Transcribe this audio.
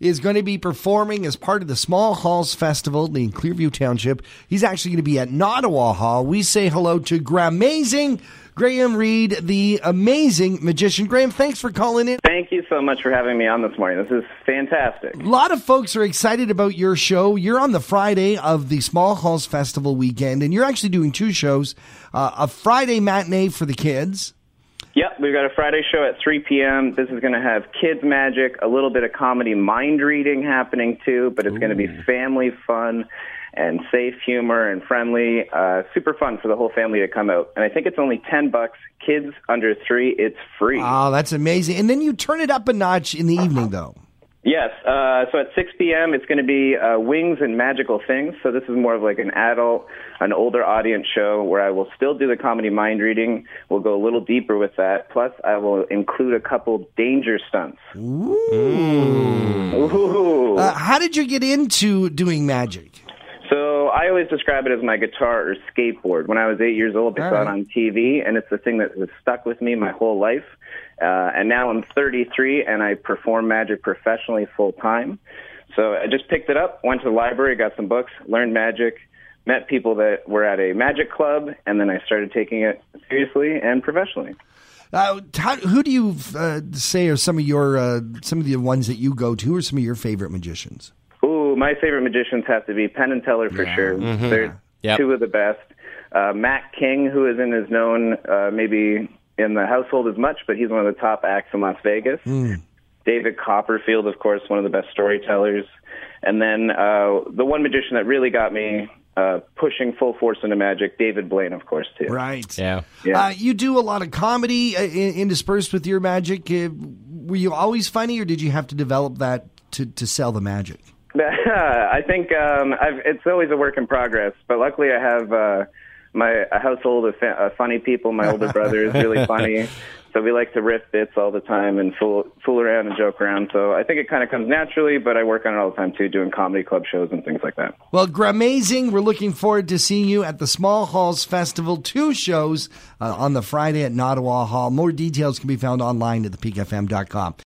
is going to be performing as part of the Small Halls Festival in Clearview Township. He's actually going to be at Nottawa Hall. We say hello to Graemazing Graeme Reed, the amazing magician. Graeme, thanks for calling in. Thank you so much for having me on this morning. This is fantastic. A lot of folks are excited about your show. You're on the Friday of the Small Halls Festival weekend, and you're actually doing two shows uh, a Friday matinee for the kids. Yep, we've got a Friday show at 3 p.m. This is going to have kids magic, a little bit of comedy mind reading happening too, but it's going to be family fun and safe humor and friendly. Uh, super fun for the whole family to come out. And I think it's only 10 bucks. Kids under three, it's free. Oh, that's amazing. And then you turn it up a notch in the evening, though. Yes. Uh, so at 6 p.m., it's going to be uh, Wings and Magical Things. So this is more of like an adult, an older audience show where I will still do the comedy mind reading. We'll go a little deeper with that. Plus, I will include a couple danger stunts. Ooh. Ooh. Uh, how did you get into doing magic? I always describe it as my guitar or skateboard. When I was eight years old, I All saw it right. on TV, and it's the thing that has stuck with me my whole life. Uh, and now I'm 33, and I perform magic professionally full time. So I just picked it up, went to the library, got some books, learned magic, met people that were at a magic club, and then I started taking it seriously and professionally. Uh, how, who do you uh, say are some of your uh, some of the ones that you go to, or some of your favorite magicians? Ooh, my favorite magicians have to be Penn and Teller for sure. They're Yep. two of the best. Uh, Mac King, who isn't as known uh, maybe in the household as much, but he's one of the top acts in Las Vegas. David Copperfield, of course, one of the best storytellers. And then uh, the one magician that really got me uh, pushing full force into magic, David Blaine, of course, too. Right. Yeah. Yeah. Uh, you do a lot of comedy uh, in, interspersed with your magic. Uh, were you always funny, or did you have to develop that to, to sell the magic? I think um, I've, it's always a work in progress, but luckily I have uh, my a household of fa- uh, funny people. My older brother is really funny, so we like to riff bits all the time and fool fool around and joke around. So I think it kind of comes naturally, but I work on it all the time too, doing comedy club shows and things like that. Well, Graemazing, we're looking forward to seeing you at the Small Halls Festival. Two shows uh, on the Friday at Nottawa Hall. More details can be found online at thepeakfm.com.